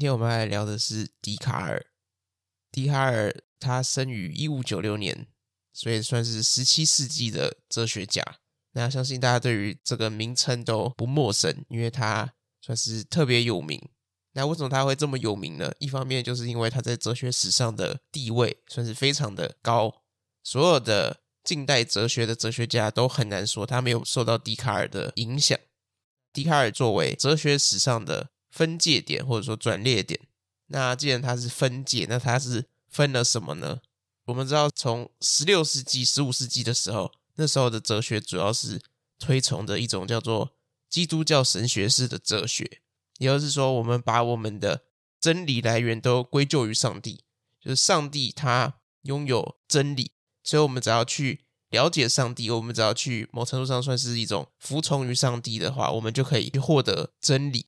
今天我们来聊的是笛卡尔。笛卡尔他生于一五九六年，所以算是十七世纪的哲学家。那相信大家对于这个名称都不陌生，因为他算是特别有名。那为什么他会这么有名呢？一方面就是因为他在哲学史上的地位算是非常的高，所有的近代哲学的哲学家都很难说他没有受到笛卡尔的影响。笛卡尔作为哲学史上的分界点或者说转捩点，那既然它是分界，那它是分了什么呢？我们知道，从十六世纪、十五世纪的时候，那时候的哲学主要是推崇的一种叫做基督教神学式的哲学。也就是说，我们把我们的真理来源都归咎于上帝，就是上帝他拥有真理，所以我们只要去了解上帝，我们只要去某程度上算是一种服从于上帝的话，我们就可以获得真理。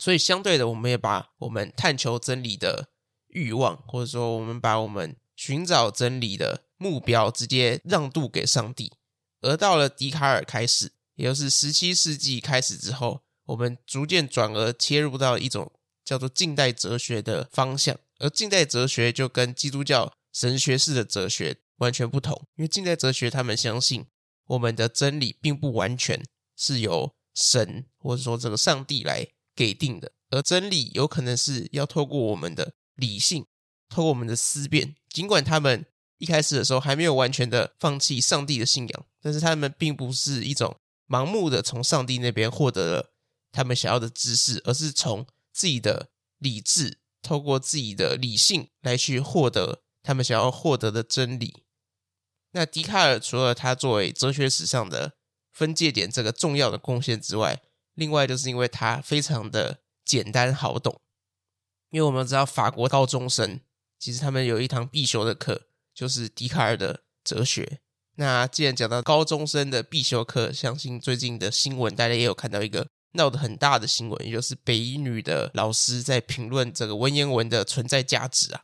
所以相对的，我们也把我们探求真理的欲望，或者说我们把我们寻找真理的目标直接让渡给上帝。而到了笛卡尔开始，也就是十七世纪开始之后。我们逐渐转而切入到一种叫做近代哲学的方向，而近代哲学就跟基督教神学式的哲学完全不同，因为近代哲学他们相信我们的真理并不完全是由神或者说这个上帝来给定的，而真理有可能是要透过我们的理性，透过我们的思辨，尽管他们一开始的时候还没有完全的放弃上帝的信仰，但是他们并不是一种盲目的从上帝那边获得了。他们想要的知识，而是从自己的理智，透过自己的理性来去获得他们想要获得的真理。那笛卡尔除了他作为哲学史上的分界点这个重要的贡献之外，另外就是因为它非常的简单好懂。因为我们知道法国高中生其实他们有一堂必修的课，就是笛卡尔的哲学。那既然讲到高中生的必修课，相信最近的新闻大家也有看到一个。闹得很大的新闻，也就是北一女的老师在评论这个文言文的存在价值啊。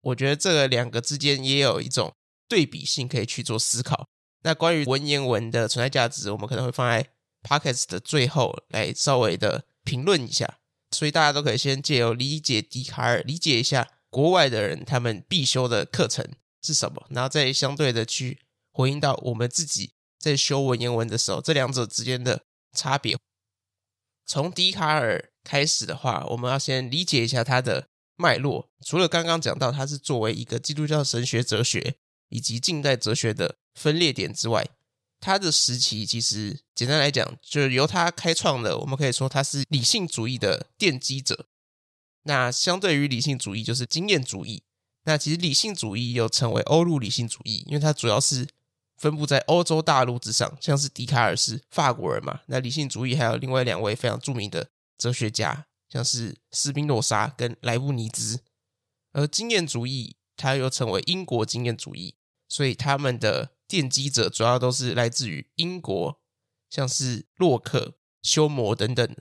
我觉得这两个之间也有一种对比性可以去做思考。那关于文言文的存在价值，我们可能会放在 Pockets 的最后来稍微的评论一下。所以大家都可以先借由理解笛卡尔，理解一下国外的人他们必修的课程是什么，然后再相对的去回应到我们自己在修文言文的时候，这两者之间的差别。从笛卡尔开始的话，我们要先理解一下他的脉络。除了刚刚讲到他是作为一个基督教神学哲学以及近代哲学的分裂点之外，他的时期其实简单来讲，就是由他开创的。我们可以说他是理性主义的奠基者。那相对于理性主义，就是经验主义。那其实理性主义又称为欧陆理性主义，因为它主要是。分布在欧洲大陆之上，像是笛卡尔是法国人嘛，那理性主义还有另外两位非常著名的哲学家，像是斯宾诺莎跟莱布尼兹，而经验主义它又称为英国经验主义，所以他们的奠基者主要都是来自于英国，像是洛克、休谟等等，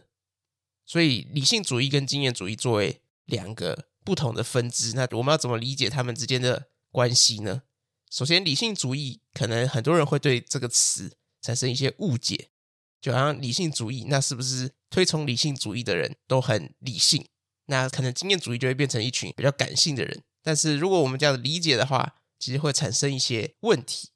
所以理性主义跟经验主义作为两个不同的分支，那我们要怎么理解他们之间的关系呢？首先，理性主义可能很多人会对这个词产生一些误解，就好像理性主义，那是不是推崇理性主义的人都很理性？那可能经验主义就会变成一群比较感性的人。但是如果我们这样理解的话，其实会产生一些问题，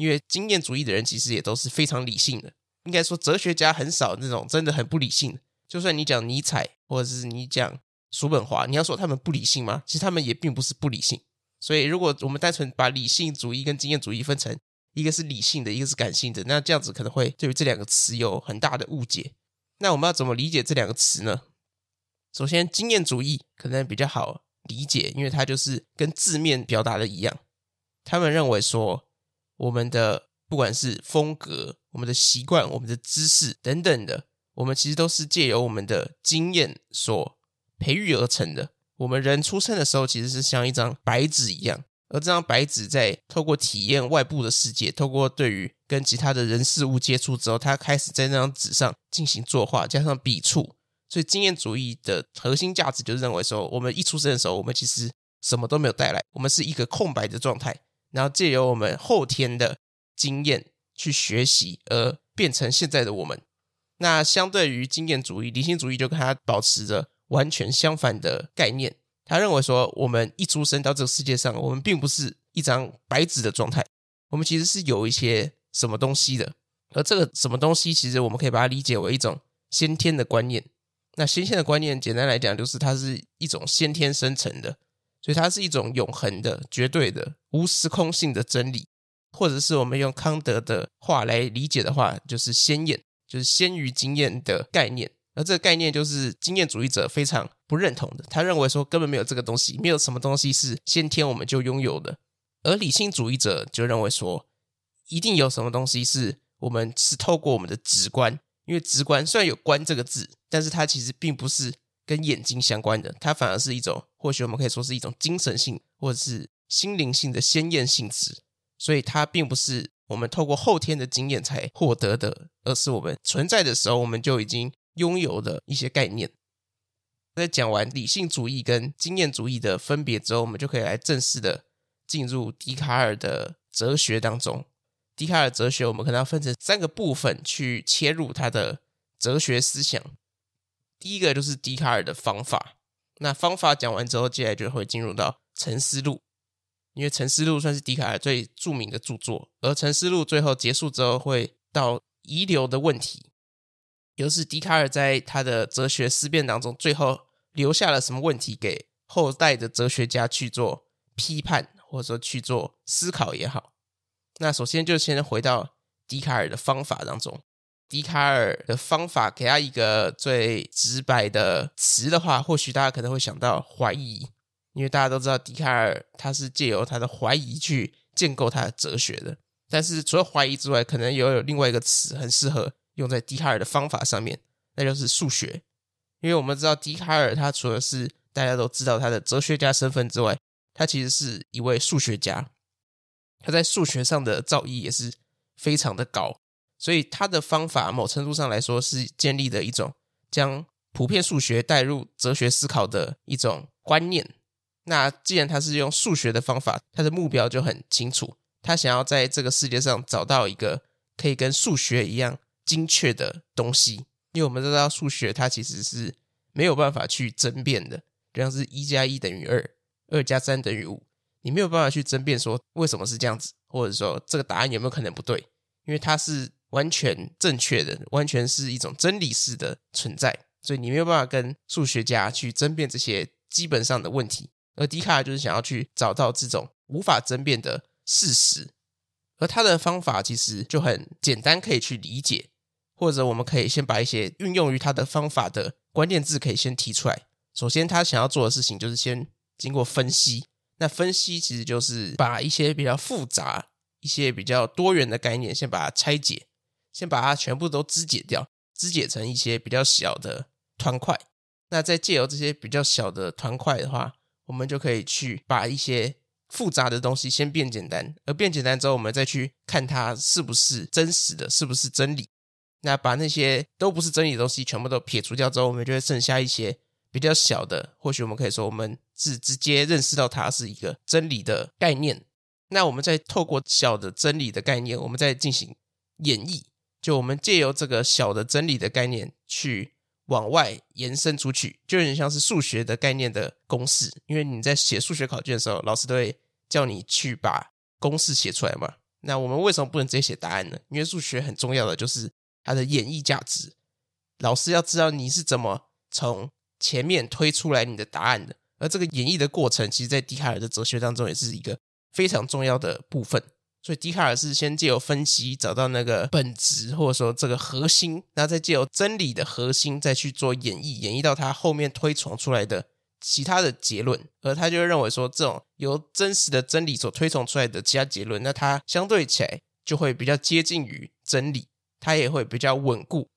因为经验主义的人其实也都是非常理性的。应该说，哲学家很少那种真的很不理性的。就算你讲尼采，或者是你讲叔本华，你要说他们不理性吗？其实他们也并不是不理性。所以，如果我们单纯把理性主义跟经验主义分成一个是理性的，一个是感性的，那这样子可能会对于这两个词有很大的误解。那我们要怎么理解这两个词呢？首先，经验主义可能比较好理解，因为它就是跟字面表达的一样。他们认为说，我们的不管是风格、我们的习惯、我们的知识等等的，我们其实都是借由我们的经验所培育而成的。我们人出生的时候其实是像一张白纸一样，而这张白纸在透过体验外部的世界，透过对于跟其他的人事物接触之后，它开始在那张纸上进行作画，加上笔触。所以经验主义的核心价值就是认为说，我们一出生的时候，我们其实什么都没有带来，我们是一个空白的状态，然后借由我们后天的经验去学习，而变成现在的我们。那相对于经验主义，理性主义就跟他保持着。完全相反的概念。他认为说，我们一出生到这个世界上，我们并不是一张白纸的状态，我们其实是有一些什么东西的。而这个什么东西，其实我们可以把它理解为一种先天的观念。那先天的观念，简单来讲，就是它是一种先天生成的，所以它是一种永恒的、绝对的、无时空性的真理。或者是我们用康德的话来理解的话，就是先验，就是先于经验的概念。而这个概念就是经验主义者非常不认同的。他认为说根本没有这个东西，没有什么东西是先天我们就拥有的。而理性主义者就认为说，一定有什么东西是我们是透过我们的直观，因为直观虽然有“观”这个字，但是它其实并不是跟眼睛相关的，它反而是一种或许我们可以说是一种精神性或者是心灵性的先验性质。所以它并不是我们透过后天的经验才获得的，而是我们存在的时候我们就已经拥有的一些概念。在讲完理性主义跟经验主义的分别之后，我们就可以来正式的进入笛卡尔的哲学当中。笛卡尔哲学我们可能要分成三个部分去切入他的哲学思想。第一个就是笛卡尔的方法。那方法讲完之后，接下来就会进入到沉思录。因为《沉思录》算是笛卡尔最著名的著作，而《沉思录》最后结束之后，会到遗留的问题，也就是笛卡尔在他的哲学思辨当中，最后留下了什么问题给后代的哲学家去做批判，或者说去做思考也好。那首先就先回到笛卡尔的方法当中，笛卡尔的方法给他一个最直白的词的话，或许大家可能会想到怀疑。因为大家都知道，笛卡尔他是借由他的怀疑去建构他的哲学的。但是除了怀疑之外，可能也有另外一个词很适合用在笛卡尔的方法上面，那就是数学。因为我们知道，笛卡尔他除了是大家都知道他的哲学家身份之外，他其实是一位数学家。他在数学上的造诣也是非常的高，所以他的方法某程度上来说是建立的一种将普遍数学带入哲学思考的一种观念。那既然他是用数学的方法，他的目标就很清楚，他想要在这个世界上找到一个可以跟数学一样精确的东西。因为我们都知道数学它其实是没有办法去争辩的，就像是一加一等于二，二加三等于五，你没有办法去争辩说为什么是这样子，或者说这个答案有没有可能不对，因为它是完全正确的，完全是一种真理式的存在，所以你没有办法跟数学家去争辩这些基本上的问题。而笛卡尔就是想要去找到这种无法争辩的事实，而他的方法其实就很简单，可以去理解，或者我们可以先把一些运用于他的方法的关键字可以先提出来。首先，他想要做的事情就是先经过分析，那分析其实就是把一些比较复杂、一些比较多元的概念先把它拆解，先把它全部都肢解掉，肢解成一些比较小的团块。那再借由这些比较小的团块的话，我们就可以去把一些复杂的东西先变简单，而变简单之后，我们再去看它是不是真实的，是不是真理。那把那些都不是真理的东西全部都撇除掉之后，我们就会剩下一些比较小的。或许我们可以说，我们是直接认识到它是一个真理的概念。那我们再透过小的真理的概念，我们再进行演绎。就我们借由这个小的真理的概念去。往外延伸出去，就有点像是数学的概念的公式。因为你在写数学考卷的时候，老师都会叫你去把公式写出来嘛。那我们为什么不能直接写答案呢？因为数学很重要的就是它的演绎价值。老师要知道你是怎么从前面推出来你的答案的，而这个演绎的过程，其实在笛卡尔的哲学当中也是一个非常重要的部分。所以，笛卡尔是先借由分析找到那个本质，或者说这个核心，然后再借由真理的核心再去做演绎，演绎到他后面推崇出来的其他的结论。而他就认为说，这种由真实的真理所推崇出来的其他结论，那它相对起来就会比较接近于真理，它也会比较稳固。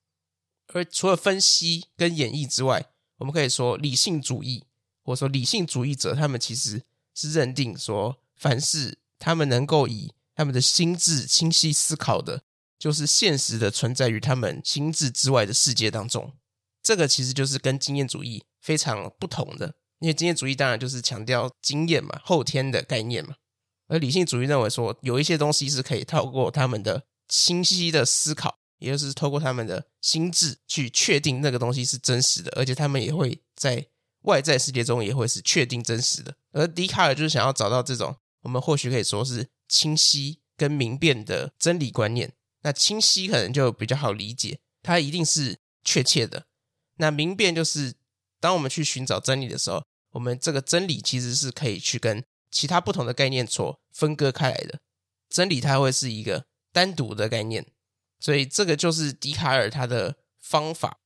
而除了分析跟演绎之外，我们可以说理性主义，或者说理性主义者，他们其实是认定说，凡是他们能够以他们的心智清晰思考的，就是现实的存在于他们心智之外的世界当中。这个其实就是跟经验主义非常不同的，因为经验主义当然就是强调经验嘛，后天的概念嘛。而理性主义认为说，有一些东西是可以透过他们的清晰的思考，也就是透过他们的心智去确定那个东西是真实的，而且他们也会在外在世界中也会是确定真实的。而笛卡尔就是想要找到这种我们或许可以说是清晰跟明辨的真理观念。那清晰可能就比较好理解，它一定是确切的。那明辨就是当我们去寻找真理的时候，我们这个真理其实是可以去跟其他不同的概念所分割开来的。真理它会是一个单独的概念，所以这个就是笛卡尔他的方法。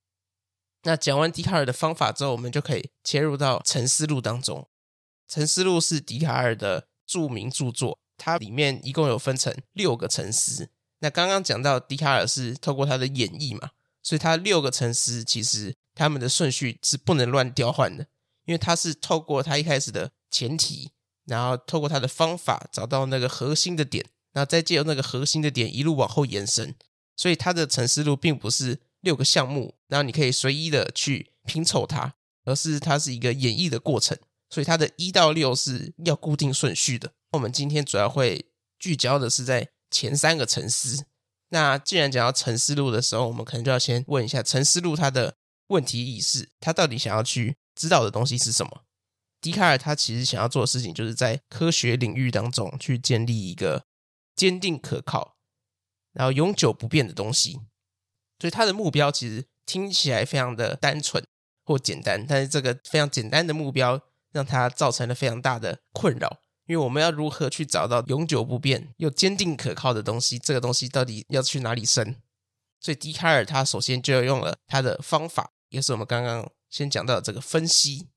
那讲完笛卡尔的方法之后，我们就可以切入到《沉思录》当中。《沉思录》是笛卡尔的著名著作，它里面一共有分成六个层次。那刚刚讲到笛卡尔是透过他的演绎嘛，所以他六个层次其实他们的顺序是不能乱调换的，因为他是透过他一开始的前提，然后透过他的方法找到那个核心的点，然后再借由那个核心的点一路往后延伸。所以他的《沉思路》并不是六个项目，然后你可以随意的去拼凑它，而是它是一个演绎的过程。所以它的一到六是要固定顺序的。我们今天主要会聚焦的是在前三个沉思。那既然讲到《沉思录》的时候，我们可能就要先问一下《沉思录》它的问题意识，它到底想要去知道的东西是什么？笛卡尔他其实想要做的事情，就是在科学领域当中去建立一个坚定可靠，然后永久不变的东西。所以他的目标其实听起来非常的单纯或简单，但是这个非常简单的目标让他造成了非常大的困扰。因为我们要如何去找到永久不变又坚定可靠的东西？这个东西到底要去哪里生？所以笛卡尔他首先就要用了他的方法，也是我们刚刚先讲到的这个分析。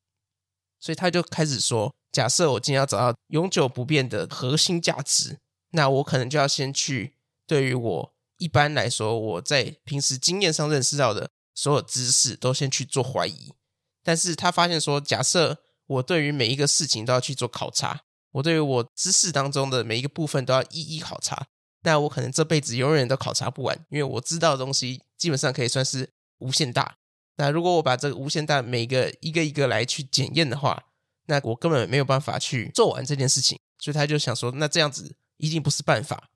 所以他就开始说：假设我今天要找到永久不变的核心价值，那我可能就要先去对于我一般来说我在平时经验上认识到的所有知识都先去做怀疑。但是他发现说，假设我对于每一个事情都要去做考察。我对于我知识当中的每一个部分都要一一考察，但我可能这辈子永远都考察不完，因为我知道的东西基本上可以算是无限大。那如果我把这个无限大每个一个一个来去检验的话，那我根本没有办法去做完这件事情。所以他就想说，那这样子一定不是办法，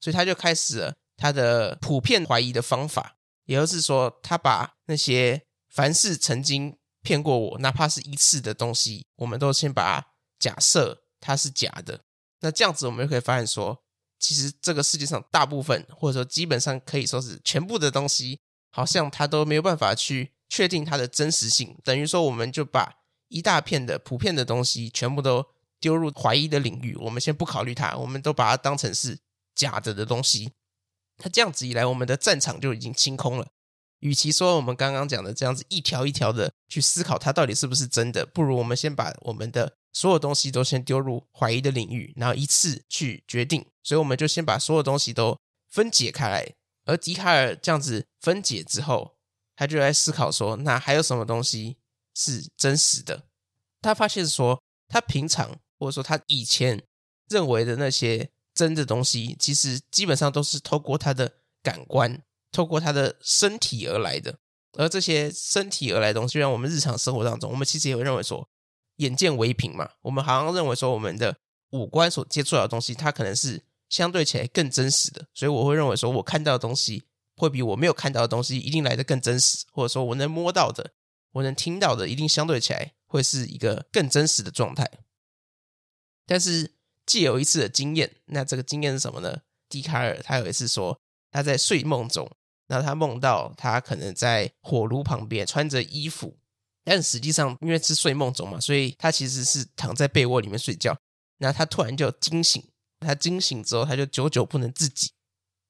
所以他就开始了他的普遍怀疑的方法，也就是说，他把那些凡是曾经骗过我，哪怕是一次的东西，我们都先把假设。它是假的，那这样子我们就可以发现说，其实这个世界上大部分或者说基本上可以说是全部的东西，好像它都没有办法去确定它的真实性。等于说，我们就把一大片的普遍的东西全部都丢入怀疑的领域，我们先不考虑它，我们都把它当成是假的的东西。那这样子一来，我们的战场就已经清空了。与其说我们刚刚讲的这样子一条一条的去思考它到底是不是真的，不如我们先把我们的所有东西都先丢入怀疑的领域，然后一次去决定。所以我们就先把所有东西都分解开来。而笛卡尔这样子分解之后，他就在思考说：那还有什么东西是真实的？他发现说，他平常或者说他以前认为的那些真的东西，其实基本上都是透过他的感官。透过他的身体而来的，而这些身体而来的东西，就像我们日常生活当中，我们其实也会认为说，眼见为凭嘛。我们好像认为说，我们的五官所接触到的东西，它可能是相对起来更真实的。所以我会认为说，我看到的东西会比我没有看到的东西一定来得更真实，或者说我能摸到的，我能听到的，一定相对起来会是一个更真实的状态。但是既有一次的经验，那这个经验是什么呢？笛卡尔他有一次说，他在睡梦中。那他梦到他可能在火炉旁边穿着衣服，但实际上因为是睡梦中嘛，所以他其实是躺在被窝里面睡觉。那他突然就惊醒，他惊醒之后他就久久不能自己，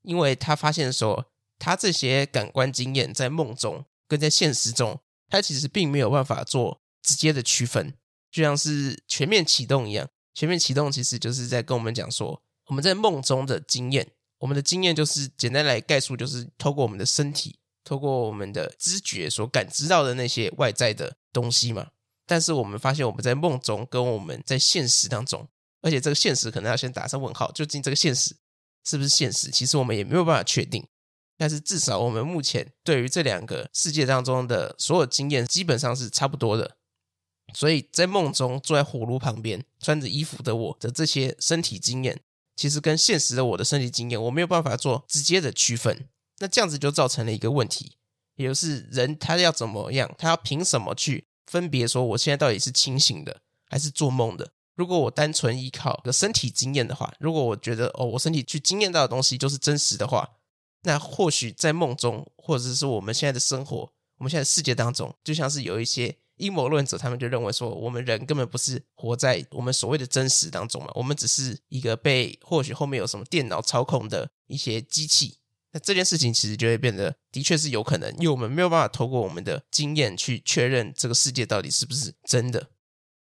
因为他发现说他这些感官经验在梦中跟在现实中，他其实并没有办法做直接的区分，就像是全面启动一样。全面启动其实就是在跟我们讲说我们在梦中的经验。我们的经验就是简单来概述，就是透过我们的身体，透过我们的知觉所感知到的那些外在的东西嘛。但是我们发现我们在梦中跟我们在现实当中，而且这个现实可能要先打上问号，究竟这个现实是不是现实？其实我们也没有办法确定。但是至少我们目前对于这两个世界当中的所有经验基本上是差不多的。所以在梦中坐在火炉旁边穿着衣服的我的这些身体经验。其实跟现实的我的身体经验，我没有办法做直接的区分。那这样子就造成了一个问题，也就是人他要怎么样，他要凭什么去分别说我现在到底是清醒的还是做梦的。如果我单纯依靠个身体经验的话，如果我觉得哦，我身体去经验到的东西就是真实的话，那或许在梦中，或者是我们现在的生活，我们现在的世界当中，就像是有一些阴谋论者，他们就认为说，我们人根本不是活在我们所谓的真实当中嘛，我们只是一个被或许后面有什么电脑操控的一些机器。这件事情其实就会变得的确是有可能，因为我们没有办法透过我们的经验去确认这个世界到底是不是真的。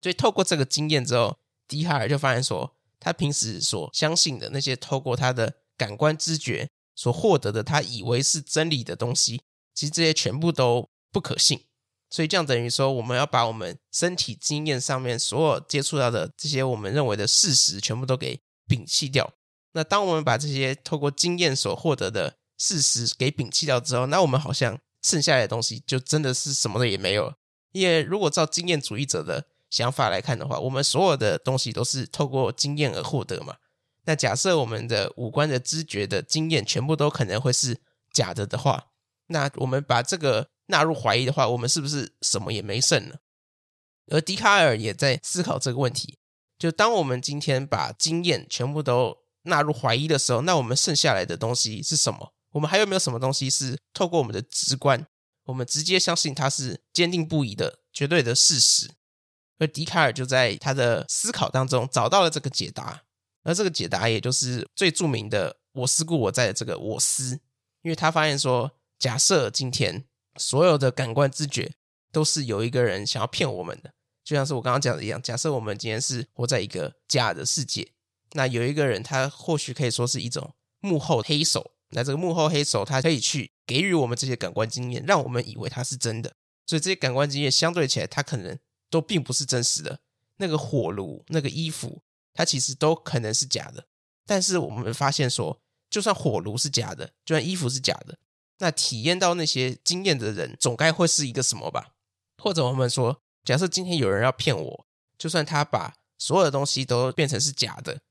所以透过这个经验之后，笛卡尔就发现说，他平时所相信的那些透过他的感官知觉所获得的，他以为是真理的东西，其实这些全部都不可信。所以这样等于说，我们要把我们身体经验上面所有接触到的这些我们认为的事实，全部都给摒弃掉。那当我们把这些透过经验所获得的事实给摒弃掉之后，那我们好像剩下来的东西就真的是什么的也没有了。因为如果照经验主义者的想法来看的话，我们所有的东西都是透过经验而获得嘛。那假设我们的五官的知觉的经验全部都可能会是假的的话，那我们把这个纳入怀疑的话，我们是不是什么也没剩了？而笛卡尔也在思考这个问题，就当我们今天把经验全部都纳入怀疑的时候，那我们剩下来的东西是什么？我们还有没有什么东西是透过我们的直观，我们直接相信它是坚定不移的绝对的事实？而笛卡尔就在他的思考当中找到了这个解答，而这个解答也就是最著名的“我思故我在”的这个“我思”，因为他发现说，假设今天所有的感官知觉都是有一个人想要骗我们的，就像是我刚刚讲的一样，假设我们今天是活在一个假的世界，那有一个人他或许可以说是一种幕后黑手，那这个幕后黑手他可以去给予我们这些感官经验，让我们以为他是真的，所以这些感官经验相对起来，他可能。都并不是真实的，那个火炉、那个衣服，它其实都可能是假的。但是我们发现说，就算火炉是假的，就算衣服是假的，那体验到那些经验的人，总该会是一个什么吧？或者我们说，假设今天有人要骗我，就算他把所有的东西都变成是假的，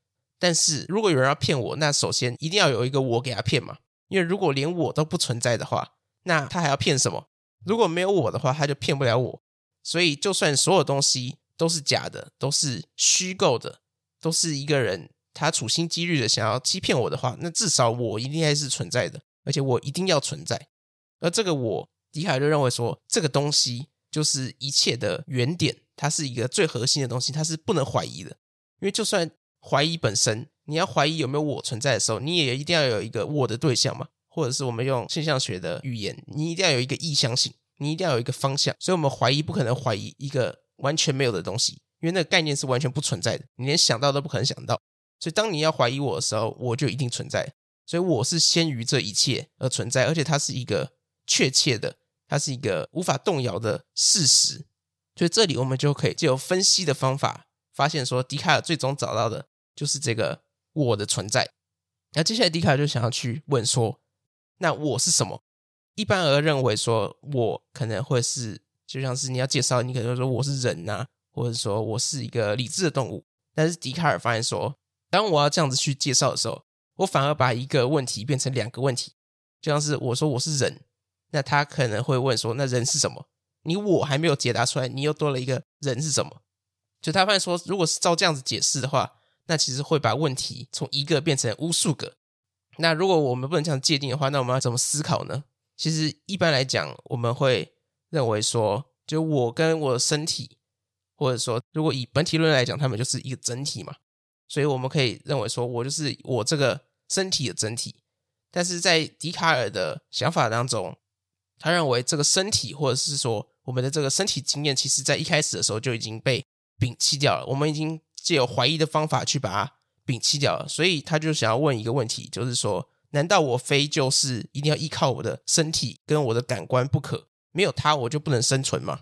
但是如果有人要骗我，那首先一定要有一个我给他骗嘛。因为如果连我都不存在的话，那他还要骗什么？如果没有我的话，他就骗不了我。所以，就算所有东西都是假的，都是虚构的，都是一个人他处心积虑的想要欺骗我的话，那至少我一定还是存在的，而且我一定要存在。而这个我，迪卡就认为说，这个东西就是一切的原点，它是一个最核心的东西，它是不能怀疑的。因为就算怀疑本身，你要怀疑有没有我存在的时候，你也一定要有一个我的对象嘛，或者是我们用现象学的语言，你一定要有一个意向性。你一定要有一个方向，所以我们怀疑不可能怀疑一个完全没有的东西，因为那个概念是完全不存在的，你连想到都不可能想到。所以当你要怀疑我的时候，我就一定存在。所以我是先于这一切而存在，而且它是一个确切的，它是一个无法动摇的事实。所以这里我们就可以借由分析的方法，发现说笛卡尔最终找到的就是这个我的存在。那接下来笛卡尔就想要去问说，那我是什么？一般而认为说，我可能会是就像是你要介绍，你可能说我是人呐、或者说我是一个理智的动物。但是笛卡尔发现说，当我要这样子去介绍的时候，我反而把一个问题变成两个问题。就像是我说我是人，那他可能会问说，那人是什么？你我还没有解答出来，你又多了一个人是什么？就他发现说，如果是照这样子解释的话，那其实会把问题从一个变成无数个。那如果我们不能这样界定的话，那我们要怎么思考呢？其实一般来讲，我们会认为说，就我跟我的身体，或者说，如果以本体论来讲，他们就是一个整体嘛。所以我们可以认为说，我就是我这个身体的整体。但是在笛卡尔的想法当中，他认为这个身体，或者是说我们的这个身体经验，其实在一开始的时候就已经被摒弃掉了。我们已经借由怀疑的方法去把它摒弃掉了。所以他就想要问一个问题，就是说。难道我非就是一定要依靠我的身体跟我的感官不可？没有它我就不能生存吗？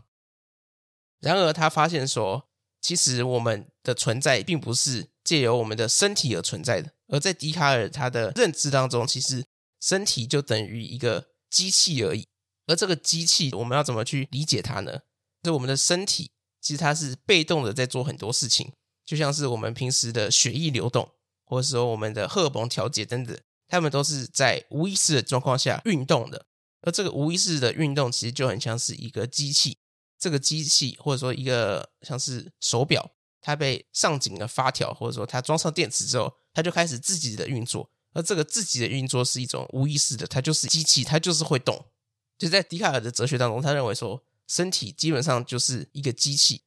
然而他发现说，其实我们的存在并不是借由我们的身体而存在的。而在笛卡尔他的认知当中，其实身体就等于一个机器而已。而这个机器我们要怎么去理解它呢？就我们的身体其实它是被动的在做很多事情，就像是我们平时的血液流动，或者说我们的荷尔蒙调节等等。他们都是在无意识的状况下运动的，而这个无意识的运动其实就很像是一个机器。这个机器或者说一个像是手表，它被上紧了发条，或者说它装上电池之后，它就开始自己的运作。而这个自己的运作是一种无意识的，它就是机器，它就是会动。就在笛卡尔的哲学当中，他认为说，身体基本上就是一个机器。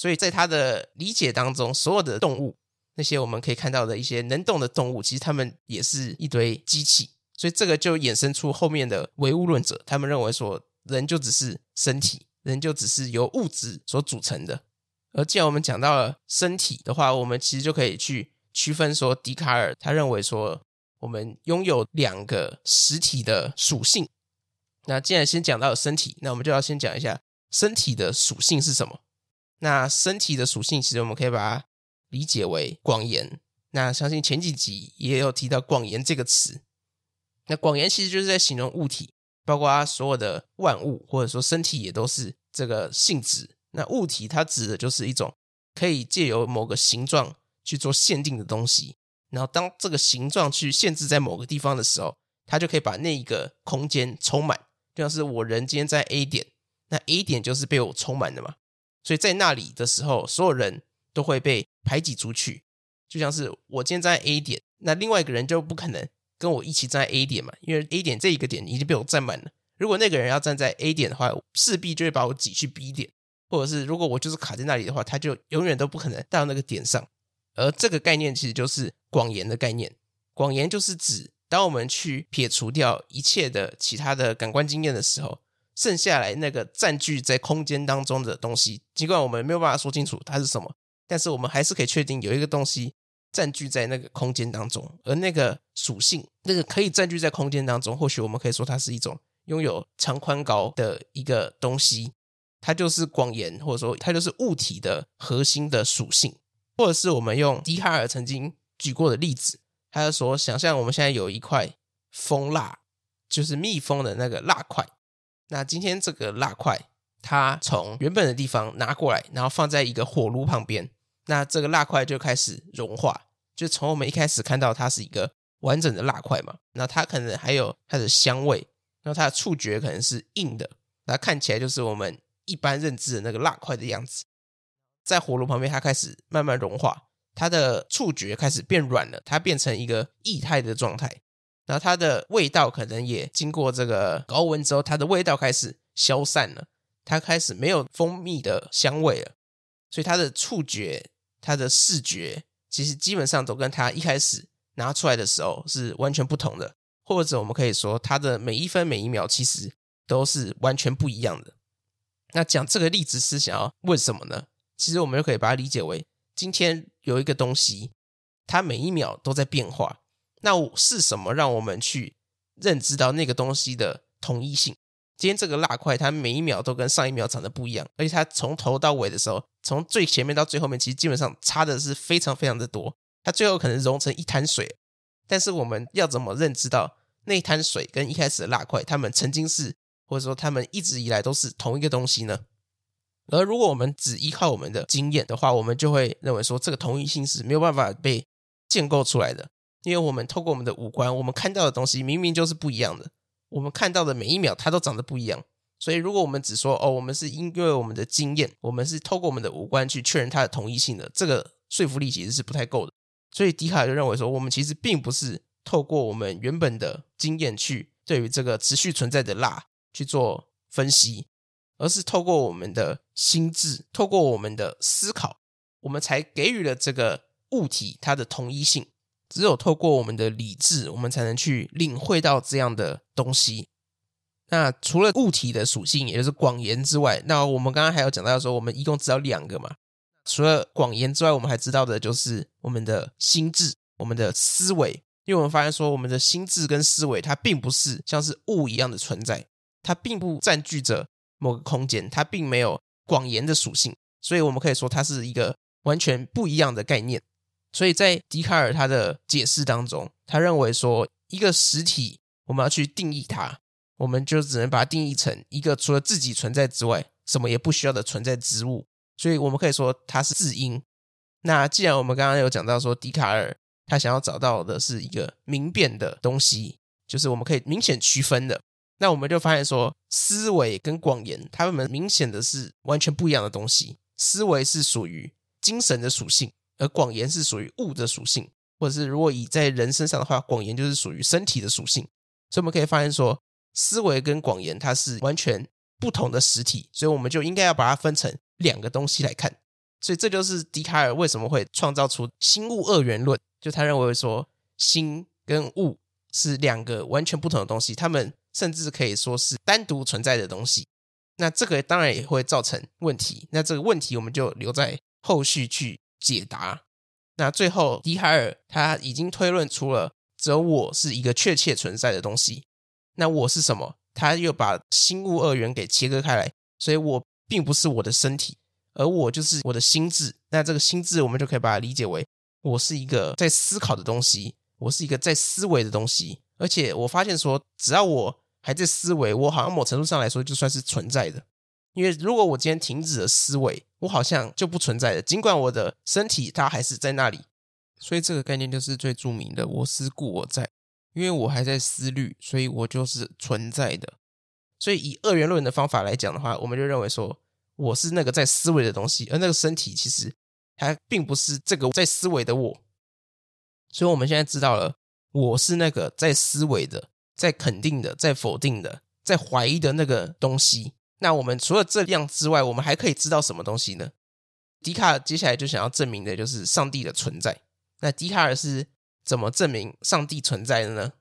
所以在他的理解当中，所有的动物，那些我们可以看到的一些能动的动物，其实他们也是一堆机器。所以这个就衍生出后面的唯物论者，他们认为说，人就只是身体。人就只是由物质所组成的，而既然我们讲到了身体的话，我们其实就可以去区分说，笛卡尔他认为说，我们拥有两个实体的属性。那既然先讲到了身体，那我们就要先讲一下身体的属性是什么。那身体的属性，其实我们可以把它理解为广延。那相信前几集也有提到广延这个词。那广延其实就是在形容物体。包括它所有的万物，或者说身体，也都是这个性质。那物体它指的就是一种可以借由某个形状去做限定的东西。然后当这个形状去限制在某个地方的时候，它就可以把那一个空间充满。就像是我人今天在 A 点，那 A 点就是被我充满的嘛。所以在那里的时候，所有人都会被排挤出去。就像是我今天站在 A 点，那另外一个人就不可能。跟我一起站在 A 点嘛，因为 A 点这一个点已经被我占满了。如果那个人要站在 A 点的话，势必就会把我挤去 B 点，或者是如果我就是卡在那里的话，他就永远都不可能到那个点上。而这个概念其实就是广延的概念。广延就是指当我们去撇除掉一切的其他的感官经验的时候，剩下来那个占据在空间当中的东西，尽管我们没有办法说清楚它是什么，但是我们还是可以确定有一个东西。占据在那个空间当中，而那个属性，那个可以占据在空间当中，或许我们可以说它是一种拥有长宽高的一个东西，它就是广延，或者说它就是物体的核心的属性，或者是我们用笛卡尔曾经举过的例子，他就说，想象我们现在有一块蜂蜡，就是蜜蜂的那个蜡块，那今天这个蜡块，它从原本的地方拿过来，然后放在一个火炉旁边。那这个蜡块就开始融化，就从我们一开始看到它是一个完整的蜡块嘛，那它可能还有它的香味，然后它的触觉可能是硬的，那看起来就是我们一般认知的那个蜡块的样子。在火炉旁边，它开始慢慢融化，它的触觉开始变软了，它变成一个液态的状态，然后它的味道可能也经过这个高温之后，它的味道开始消散了，它开始没有蜂蜜的香味了，所以它的触觉。它的视觉其实基本上都跟它一开始拿出来的时候是完全不同的，或者我们可以说它的每一分每一秒其实都是完全不一样的。那讲这个例子是想要问什么呢？其实我们就可以把它理解为，今天有一个东西，它每一秒都在变化，那是什么让我们去认知到那个东西的统一性？今天这个蜡块，它每一秒都跟上一秒长得不一样，而且它从头到尾的时候，从最前面到最后面，其实基本上差的是非常非常的多。它最后可能融成一滩水，但是我们要怎么认知到那滩水跟一开始的蜡块，它们曾经是，或者说它们一直以来都是同一个东西呢？而如果我们只依靠我们的经验的话，我们就会认为说这个同一性是没有办法被建构出来的，因为我们透过我们的五官，我们看到的东西明明就是不一样的。我们看到的每一秒，它都长得不一样。所以，如果我们只说哦，我们是因为我们的经验，我们是透过我们的五官去确认它的统一性的，这个说服力其实是不太够的。所以，笛卡尔就认为说，我们其实并不是透过我们原本的经验去对于这个持续存在的蜡去做分析，而是透过我们的心智，透过我们的思考，我们才给予了这个物体它的统一性。只有透过我们的理智，我们才能去领会到这样的东西。那除了物体的属性，也就是广延之外，那我们刚刚还有讲到说，我们一共知道两个嘛。除了广延之外，我们还知道的就是我们的心智、我们的思维。因为我们发现说，我们的心智跟思维，它并不是像是物一样的存在，它并不占据着某个空间，它并没有广延的属性，所以我们可以说它是一个完全不一样的概念。所以在笛卡尔他的解释当中，他认为说，一个实体我们要去定义它，我们就只能把它定义成一个除了自己存在之外，什么也不需要的存在之物。所以我们可以说它是自因。那既然我们刚刚有讲到说，笛卡尔他想要找到的是一个明辨的东西，就是我们可以明显区分的，那我们就发现说，思维跟广言，它们明显的是完全不一样的东西。思维是属于精神的属性，而广言是属于物的属性，或者是如果以在人身上的话，广言就是属于身体的属性。所以我们可以发现说，思维跟广言它是完全不同的实体，所以我们就应该要把它分成两个东西来看。所以这就是笛卡尔为什么会创造出心物二元论，就他认为说心跟物是两个完全不同的东西，他们甚至可以说是单独存在的东西。那这个当然也会造成问题，那这个问题我们就留在后续去解答。那最后，笛卡尔他已经推论出了只有我是一个确切存在的东西。那我是什么？他又把心物二元给切割开来，所以我并不是我的身体。而我就是我的心智，那这个心智我们就可以把它理解为，我是一个在思考的东西，我是一个在思维的东西。而且我发现说，只要我还在思维，我好像某程度上来说就算是存在的。因为如果我今天停止了思维，我好像就不存在了。尽管我的身体它还是在那里，所以这个概念就是最著名的“我思故我在”。因为我还在思虑，所以我就是存在的。所以以二元论的方法来讲的话，我们就认为说。我是那个在思维的东西，而那个身体其实它并不是这个在思维的我。所以我们现在知道了，我是那个在思维的、在肯定的、在否定的、在怀疑的那个东西。那我们除了这样之外，我们还可以知道什么东西呢？笛卡尔接下来就想要证明的就是上帝的存在。那笛卡尔是怎么证明上帝存在的呢？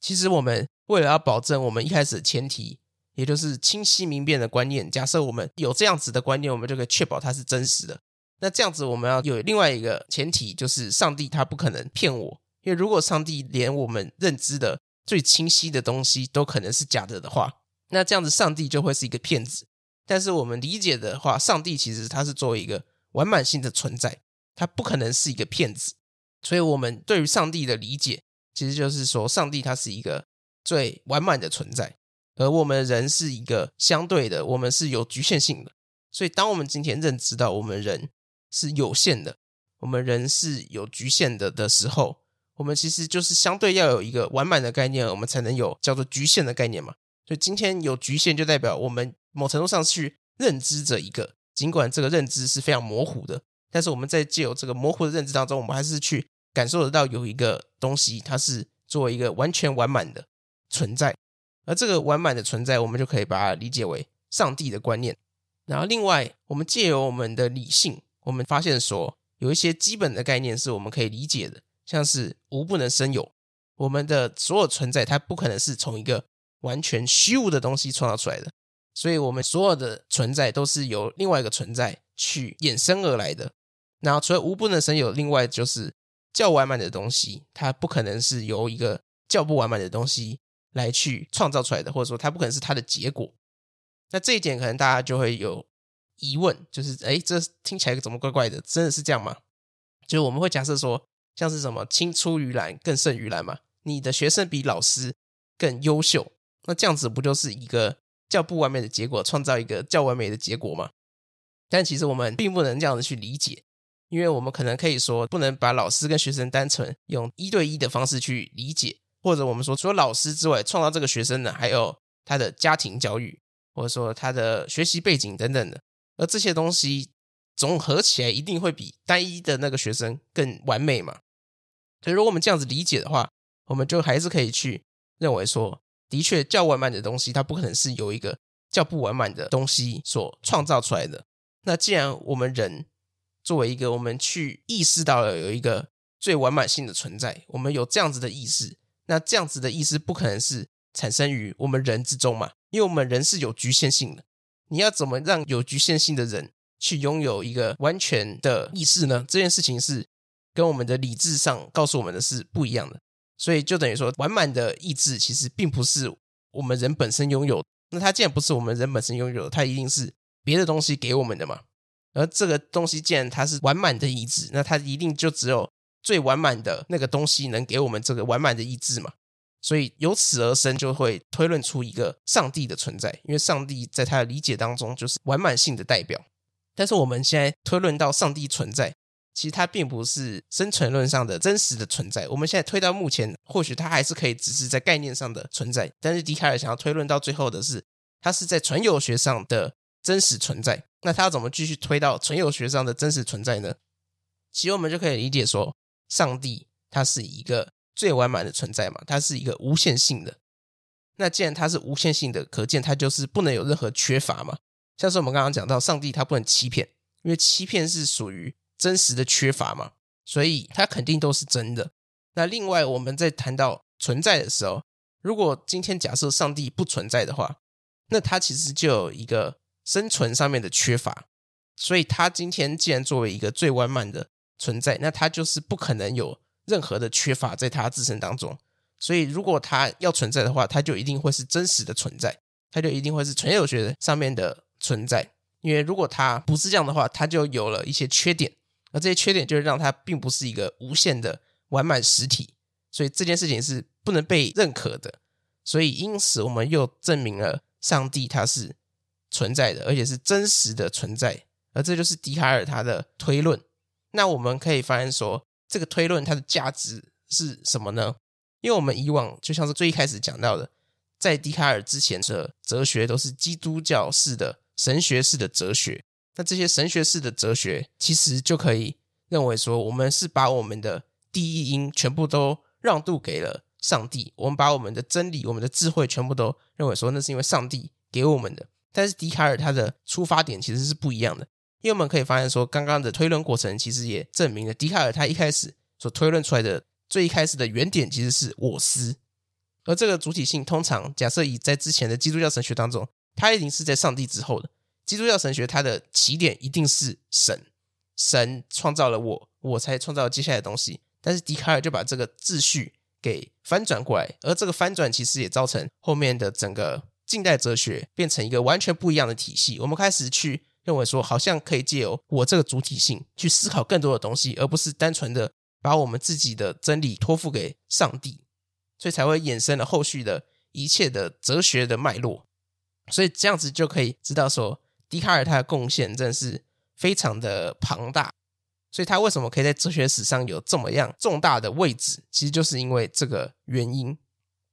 其实我们为了要保证我们一开始的前提。也就是清晰明辨的观念。假设我们有这样子的观念，我们就可以确保它是真实的。那这样子，我们要有另外一个前提，就是上帝他不可能骗我。因为如果上帝连我们认知的最清晰的东西都可能是假的的话，那这样子上帝就会是一个骗子。但是我们理解的话，上帝其实他是作为一个完满性的存在，他不可能是一个骗子。所以，我们对于上帝的理解，其实就是说，上帝他是一个最完满的存在。而我们人是一个相对的，我们是有局限性的。所以，当我们今天认知到我们人是有限的，我们人是有局限的的时候，我们其实就是相对要有一个完满的概念，我们才能有叫做局限的概念嘛。所以，今天有局限，就代表我们某程度上去认知着一个，尽管这个认知是非常模糊的，但是我们在借由这个模糊的认知当中，我们还是去感受得到有一个东西，它是作为一个完全完满的存在。而这个完满的存在，我们就可以把它理解为上帝的观念。然后，另外，我们借由我们的理性，我们发现说，有一些基本的概念是我们可以理解的，像是无不能生有。我们的所有存在，它不可能是从一个完全虚无的东西创造出来的，所以，我们所有的存在都是由另外一个存在去衍生而来的。然后，除了无不能生有，另外就是较完满的东西，它不可能是由一个较不完满的东西。来去创造出来的，或者说它不可能是它的结果。那这一点可能大家就会有疑问，就是哎，这听起来怎么怪怪的？真的是这样吗？就是我们会假设说，像是什么青出于蓝更胜于蓝嘛？你的学生比老师更优秀，那这样子不就是一个较不完美的结果，创造一个较完美的结果吗？但其实我们并不能这样子去理解，因为我们可能可以说，不能把老师跟学生单纯用一对一的方式去理解。或者我们说，除了老师之外，创造这个学生呢，还有他的家庭教育，或者说他的学习背景等等的，而这些东西总合起来，一定会比单一的那个学生更完美嘛。所以，如果我们这样子理解的话，我们就还是可以去认为说，的确较完满的东西，它不可能是由一个较不完满的东西所创造出来的。那既然我们人作为一个，我们去意识到了有一个最完满性的存在，我们有这样子的意识。那这样子的意识不可能是产生于我们人之中嘛？因为我们人是有局限性的。你要怎么让有局限性的人去拥有一个完全的意识呢？这件事情是跟我们的理智上告诉我们的是不一样的。所以就等于说，完满的意志其实并不是我们人本身拥有。那它既然不是我们人本身拥有，它一定是别的东西给我们的嘛？而这个东西既然它是完满的意志，那它一定就只有。最完满的那个东西能给我们这个完满的意志嘛？所以由此而生，就会推论出一个上帝的存在，因为上帝在他的理解当中就是完满性的代表。但是我们现在推论到上帝存在，其实它并不是生存论上的真实的存在。我们现在推到目前，或许它还是可以只是在概念上的存在。但是笛卡尔想要推论到最后的是，它是在存有学上的真实存在。那他要怎么继续推到存有学上的真实存在呢？其实我们就可以理解说，上帝它是一个最完满的存在嘛，它是一个无限性的。那既然它是无限性的，可见它就是不能有任何缺乏嘛。像是我们刚刚讲到，上帝他不能欺骗，因为欺骗是属于真实的缺乏嘛，所以它肯定都是真的。那另外，我们在谈到存在的时候，如果今天假设上帝不存在的话，那它其实就有一个生存上面的缺乏。所以，它今天既然作为一个最完满的存在，那它就是不可能有任何的缺乏在它自身当中。所以，如果它要存在的话，它就一定会是真实的存在，它就一定会是存有学上面的。存在，因为如果它不是这样的话，它就有了一些缺点，而这些缺点就是让它并不是一个无限的完满实体，所以这件事情是不能被认可的。所以因此，我们又证明了上帝它是存在的，而且是真实的存在，而这就是笛卡尔他的推论。那我们可以发现说，这个推论它的价值是什么呢？因为我们以往就像是最一开始讲到的，在笛卡尔之前的哲学都是基督教式的。神学式的哲学，那这些神学式的哲学，其实就可以认为说，我们是把我们的第一因全部都让渡给了上帝，我们把我们的真理、我们的智慧全部都认为说，那是因为上帝给我们的。但是笛卡尔他的出发点其实是不一样的，因为我们可以发现说，刚刚的推论过程其实也证明了，笛卡尔他一开始所推论出来的最一开始的原点其实是我思，而这个主体性通常假设以在之前的基督教神学当中。它一定是在上帝之后的。基督教神学，它的起点一定是神，神创造了我，我才创造接下来的东西。但是笛卡尔就把这个秩序给翻转过来，而这个翻转其实也造成后面的整个近代哲学变成一个完全不一样的体系。我们开始去认为说，好像可以借由我这个主体性去思考更多的东西，而不是单纯的把我们自己的真理托付给上帝，所以才会衍生了后续的一切的哲学的脉络。所以这样子就可以知道说，笛卡尔他的贡献真的是非常的庞大。所以他为什么可以在哲学史上有这么样重大的位置，其实就是因为这个原因。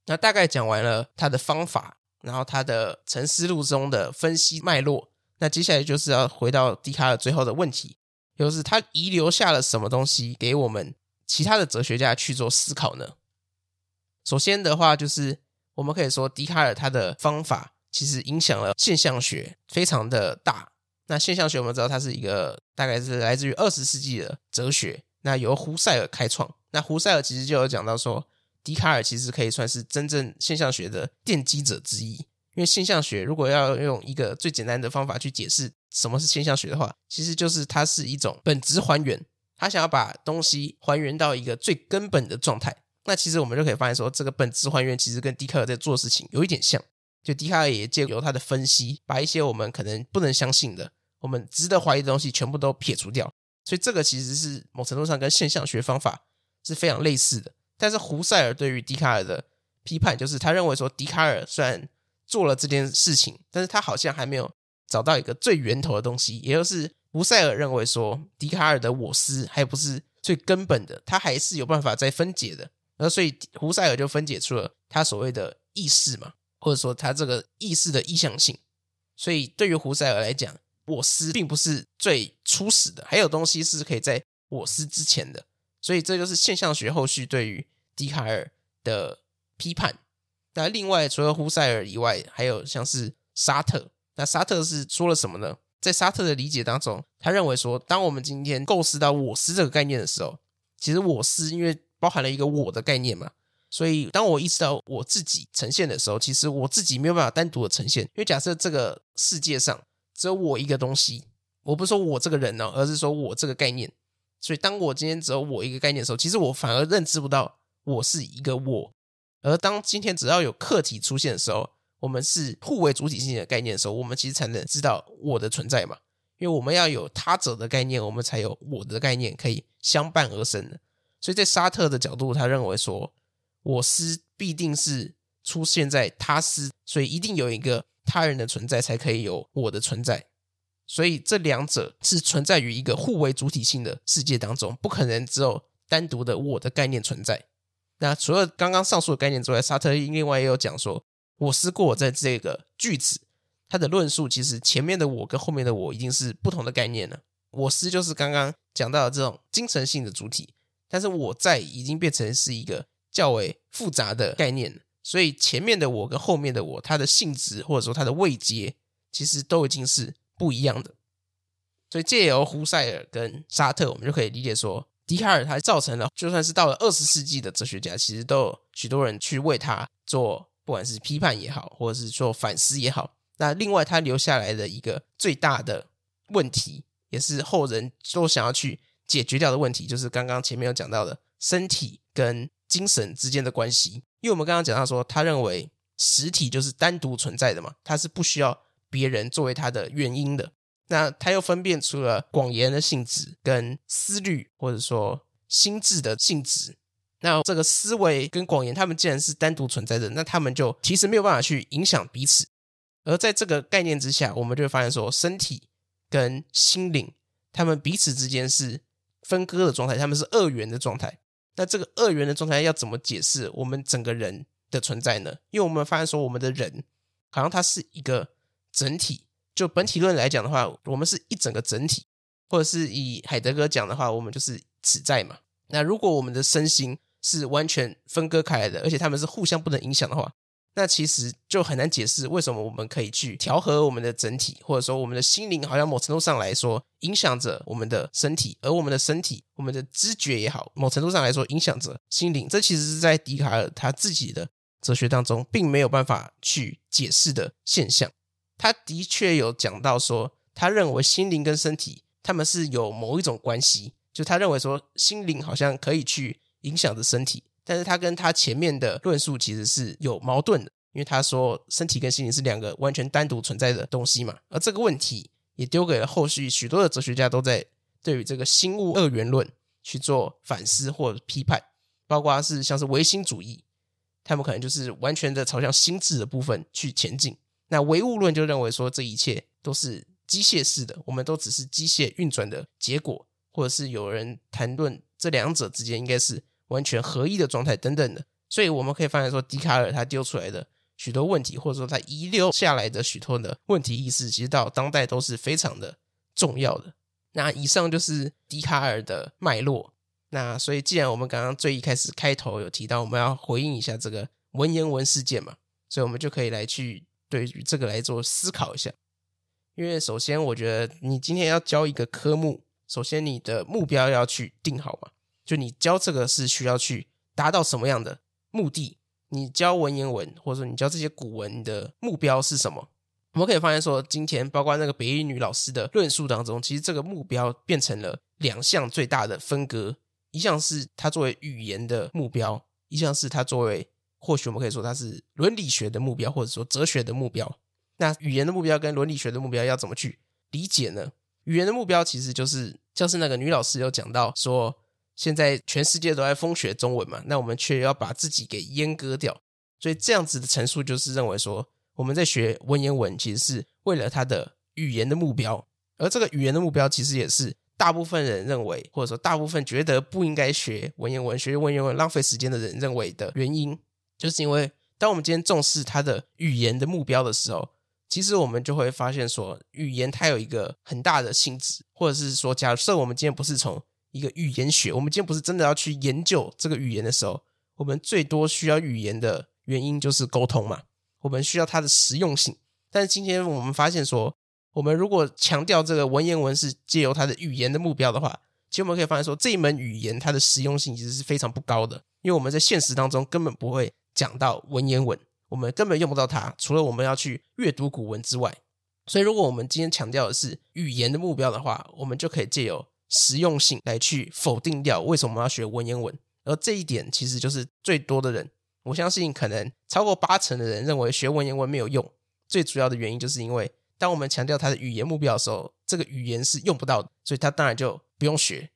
那大概讲完了他的方法，然后他的沉思录中的分析脉络，那接下来就是要回到笛卡尔最后的问题，就是他遗留下了什么东西给我们其他的哲学家去做思考呢？首先的话，就是我们可以说笛卡尔他的方法。其实影响了现象学非常的大。那现象学我们知道它是一个大概是来自于二十世纪的哲学，那由胡塞尔开创。那胡塞尔其实就有讲到说，笛卡尔其实可以算是真正现象学的奠基者之一。因为现象学如果要用一个最简单的方法去解释什么是现象学的话，其实就是它是一种本质还原，他想要把东西还原到一个最根本的状态。那其实我们就可以发现说，这个本质还原其实跟笛卡尔在做事情有一点像。就笛卡尔也借由他的分析，把一些我们可能不能相信的、我们值得怀疑的东西全部都撇除掉。所以这个其实是某程度上跟现象学方法是非常类似的。但是胡塞尔对于笛卡尔的批判，就是他认为说，笛卡尔虽然做了这件事情，但是他好像还没有找到一个最源头的东西。也就是胡塞尔认为说，笛卡尔的我思还不是最根本的，他还是有办法再分解的。而所以胡塞尔就分解出了他所谓的意识嘛。或者说他这个意识的意向性，所以对于胡塞尔来讲，我思并不是最初始的，还有东西是可以在我思之前的，所以这就是现象学后续对于笛卡尔的批判。那另外除了胡塞尔以外，还有像是沙特。那沙特是说了什么呢？在沙特的理解当中，他认为说，当我们今天构思到我思这个概念的时候，其实我思因为包含了一个我的概念嘛。所以，当我意识到我自己呈现的时候，其实我自己没有办法单独的呈现。因为假设这个世界上只有我一个东西，我不是说我这个人哦，而是说我这个概念。所以，当我今天只有我一个概念的时候，其实我反而认知不到我是一个我。而当今天只要有客体出现的时候，我们是互为主体性的概念的时候，我们其实才能知道我的存在嘛。因为我们要有他者的概念，我们才有我的概念可以相伴而生的。所以在沙特的角度，他认为说。我思必定是出现在他思，所以一定有一个他人的存在，才可以有我的存在。所以这两者是存在于一个互为主体性的世界当中，不可能只有单独的我的概念存在。那除了刚刚上述的概念之外，沙特另外也有讲说，我思过我在这个句子，它的论述其实前面的我跟后面的我已经是不同的概念了。我思就是刚刚讲到的这种精神性的主体，但是我在已经变成是一个较为复杂的概念，所以前面的我跟后面的我，它的性质或者说它的位阶，其实都已经是。不一样的，所以借由胡塞尔跟沙特，我们就可以理解说，笛卡尔他造成了，就算是到了二十世纪的哲学家，其实都有许多人去为他做，不管是批判也好，或者是做反思也好。那另外他留下来的一个最大的问题，也是后人都想要去解决掉的问题，就是刚刚前面有讲到的身体跟精神之间的关系。因为我们刚刚讲到说，他认为实体就是单独存在的嘛，他是不需要。别人作为他的原因的，那他又分辨出了广言的性质跟思虑或者说心智的性质。那这个思维跟广言，他们既然是单独存在的，那他们就其实没有办法去影响彼此。而在这个概念之下，我们就会发现说，身体跟心灵，他们彼此之间是分割的状态，他们是二元的状态。那这个二元的状态要怎么解释我们整个人的存在呢？因为我们发现说，我们的人好像它是一个。整体就本体论来讲的话，我们是一整个整体，或者是以海德格讲的话，我们就是此在嘛。那如果我们的身心是完全分割开来的，而且他们是互相不能影响的话，那其实就很难解释为什么我们可以去调和我们的整体，或者说我们的心灵好像某程度上来说影响着我们的身体，而我们的身体，我们的知觉也好，某程度上来说影响着心灵。这其实是在笛卡尔他自己的哲学当中，并没有办法去解释的现象。他的确有讲到说，他认为心灵跟身体他们是有某一种关系，就他认为说心灵好像可以去影响着身体，但是他跟他前面的论述其实是有矛盾的，因为他说身体跟心灵是两个完全单独存在的东西嘛，而这个问题也丢给了后续许多的哲学家都在对于这个心物二元论去做反思或批判，包括是像是唯心主义，他们可能就是完全的朝向心智的部分去前进。那唯物论就认为说，这一切都是机械式的，我们都只是机械运转的结果，或者是有人谈论这两者之间应该是完全合一的状态等等的。所以我们可以发现说，笛卡尔他丢出来的许多问题，或者说他遗留下来的许多的问题意识，其实到当代都是非常的重要的。那以上就是笛卡尔的脉络。那所以既然我们刚刚最一开始开头有提到，我们要回应一下这个文言文事件嘛，所以我们就可以来去。对于这个来做思考一下，因为首先我觉得你今天要教一个科目，首先你的目标要去定好嘛，就你教这个是需要去达到什么样的目的？你教文言文，或者说你教这些古文，的目标是什么？我们可以发现说，今天包括那个北一女老师的论述当中，其实这个目标变成了两项最大的分割，一项是它作为语言的目标，一项是它作为。或许我们可以说它是伦理学的目标，或者说哲学的目标。那语言的目标跟伦理学的目标要怎么去理解呢？语言的目标其实就是，像是那个女老师有讲到说，现在全世界都在疯学中文嘛，那我们却要把自己给阉割掉。所以这样子的陈述就是认为说，我们在学文言文其实是为了它的语言的目标，而这个语言的目标其实也是大部分人认为，或者说大部分觉得不应该学文言文、学文言文浪费时间的人认为的原因。就是因为当我们今天重视它的语言的目标的时候，其实我们就会发现说，语言它有一个很大的性质，或者是说，假设我们今天不是从一个语言学，我们今天不是真的要去研究这个语言的时候，我们最多需要语言的原因就是沟通嘛，我们需要它的实用性。但是今天我们发现说，我们如果强调这个文言文是借由它的语言的目标的话，其实我们可以发现说，这一门语言它的实用性其实是非常不高的，因为我们在现实当中根本不会。讲到文言文，我们根本用不到它，除了我们要去阅读古文之外。所以，如果我们今天强调的是语言的目标的话，我们就可以借由实用性来去否定掉为什么我们要学文言文。而这一点其实就是最多的人，我相信可能超过八成的人认为学文言文没有用。最主要的原因就是因为当我们强调它的语言目标的时候，这个语言是用不到的，所以它当然就不用学。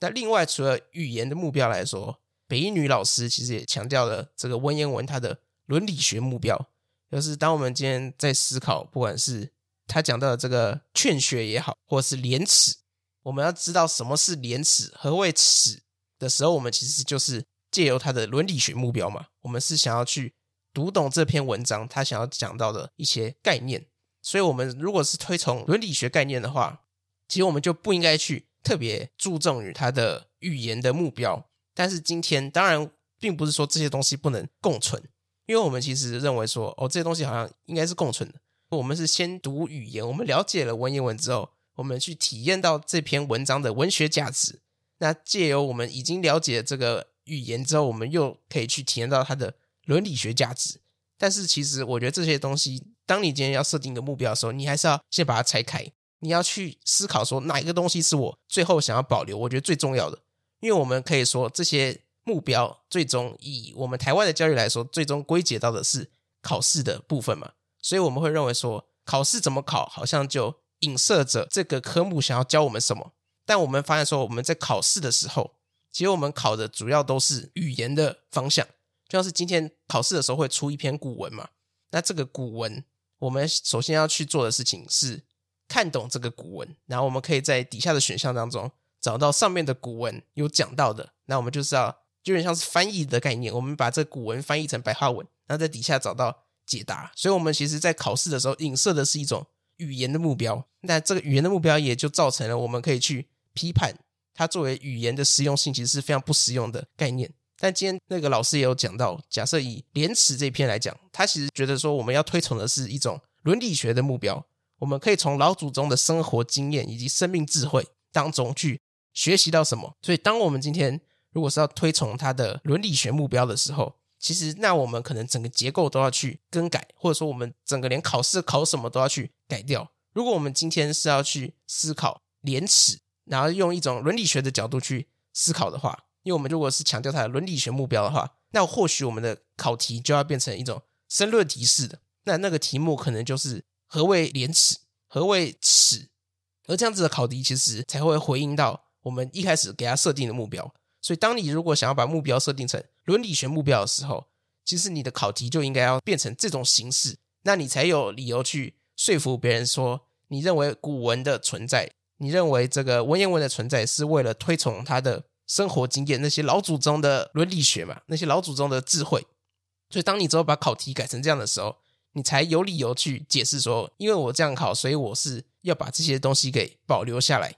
那另外，除了语言的目标来说，北一女老师其实也强调了这个文言文它的伦理学目标，就是当我们今天在思考，不管是他讲到的这个劝学也好，或是廉耻，我们要知道什么是廉耻，何谓耻的时候，我们其实就是借由他的伦理学目标嘛。我们是想要去读懂这篇文章，他想要讲到的一些概念。所以，我们如果是推崇伦理学概念的话，其实我们就不应该去特别注重于他的语言的目标。但是今天，当然并不是说这些东西不能共存，因为我们其实认为说，哦，这些东西好像应该是共存的。我们是先读语言，我们了解了文言文之后，我们去体验到这篇文章的文学价值。那借由我们已经了解这个语言之后，我们又可以去体验到它的伦理学价值。但是，其实我觉得这些东西，当你今天要设定一个目标的时候，你还是要先把它拆开。你要去思考说，哪一个东西是我最后想要保留，我觉得最重要的。因为我们可以说，这些目标最终以我们台湾的教育来说，最终归结到的是考试的部分嘛。所以我们会认为说，考试怎么考，好像就影射着这个科目想要教我们什么。但我们发现说，我们在考试的时候，其实我们考的主要都是语言的方向。就像是今天考试的时候会出一篇古文嘛，那这个古文，我们首先要去做的事情是看懂这个古文，然后我们可以在底下的选项当中找到上面的古文有讲到的，那我们就是要就有点像是翻译的概念，我们把这古文翻译成白话文，然后在底下找到解答。所以，我们其实在考试的时候影射的是一种语言的目标，那这个语言的目标也就造成了我们可以去批判它作为语言的实用性，其实是非常不实用的概念。但今天那个老师也有讲到，假设以廉耻这篇来讲，他其实觉得说我们要推崇的是一种伦理学的目标，我们可以从老祖宗的生活经验以及生命智慧当中去学习到什么。所以，当我们今天如果是要推崇他的伦理学目标的时候，其实那我们可能整个结构都要去更改，或者说我们整个连考试考什么都要去改掉。如果我们今天是要去思考廉耻，然后用一种伦理学的角度去思考的话，因为我们如果是强调它的伦理学目标的话，那或许我们的考题就要变成一种申论题式的。那那个题目可能就是何谓廉耻，何谓耻，而这样子的考题其实才会回应到我们一开始给它设定的目标。所以，当你如果想要把目标设定成伦理学目标的时候，其实你的考题就应该要变成这种形式，那你才有理由去说服别人说，你认为古文的存在，你认为这个文言文的存在是为了推崇他的。生活经验，那些老祖宗的伦理学嘛，那些老祖宗的智慧。所以，当你之后把考题改成这样的时候，你才有理由去解释说，因为我这样考，所以我是要把这些东西给保留下来。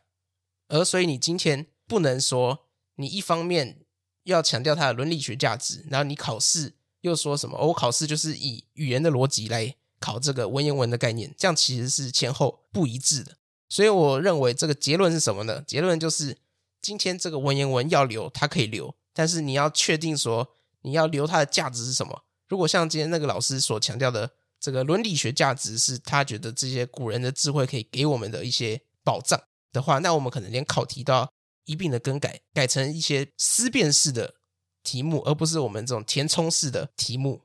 而所以，你今天不能说，你一方面要强调它的伦理学价值，然后你考试又说什么？我考试就是以语言的逻辑来考这个文言文的概念，这样其实是前后不一致的。所以，我认为这个结论是什么呢？结论就是。今天这个文言文要留，它可以留，但是你要确定说你要留它的价值是什么。如果像今天那个老师所强调的，这个伦理学价值是他觉得这些古人的智慧可以给我们的一些保障的话，那我们可能连考题都要一并的更改，改成一些思辨式的题目，而不是我们这种填充式的题目。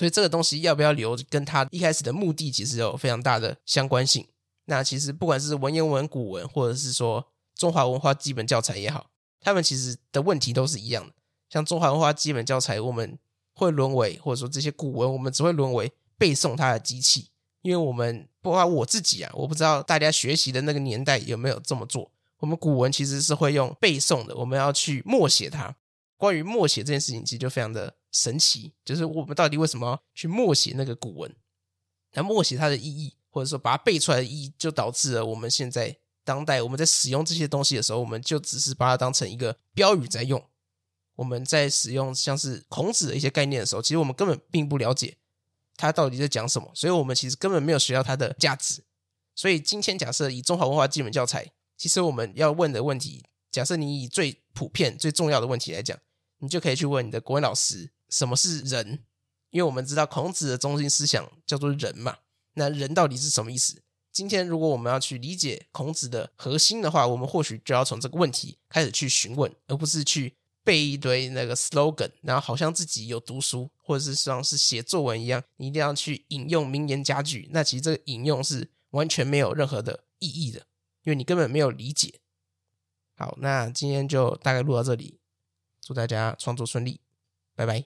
所以这个东西要不要留，跟他一开始的目的其实有非常大的相关性。那其实不管是文言文、古文，或者是说。中华文化基本教材也好，他们其实的问题都是一样的。像中华文化基本教材，我们会沦为，或者说这些古文，我们只会沦为背诵它的机器。因为我们，包括我自己啊，我不知道大家学习的那个年代有没有这么做。我们古文其实是会用背诵的，我们要去默写它。关于默写这件事情，其实就非常的神奇，就是我们到底为什么要去默写那个古文？那默写它的意义，或者说把它背出来的意义，就导致了我们现在。当代我们在使用这些东西的时候，我们就只是把它当成一个标语在用。我们在使用像是孔子的一些概念的时候，其实我们根本并不了解他到底在讲什么，所以我们其实根本没有学到它的价值。所以今天假设以中华文化基本教材，其实我们要问的问题，假设你以最普遍、最重要的问题来讲，你就可以去问你的国文老师：什么是人？因为我们知道孔子的中心思想叫做仁嘛，那人到底是什么意思？今天，如果我们要去理解孔子的核心的话，我们或许就要从这个问题开始去询问，而不是去背一堆那个 slogan，然后好像自己有读书，或者是像是写作文一样，你一定要去引用名言佳句。那其实这个引用是完全没有任何的意义的，因为你根本没有理解。好，那今天就大概录到这里，祝大家创作顺利，拜拜。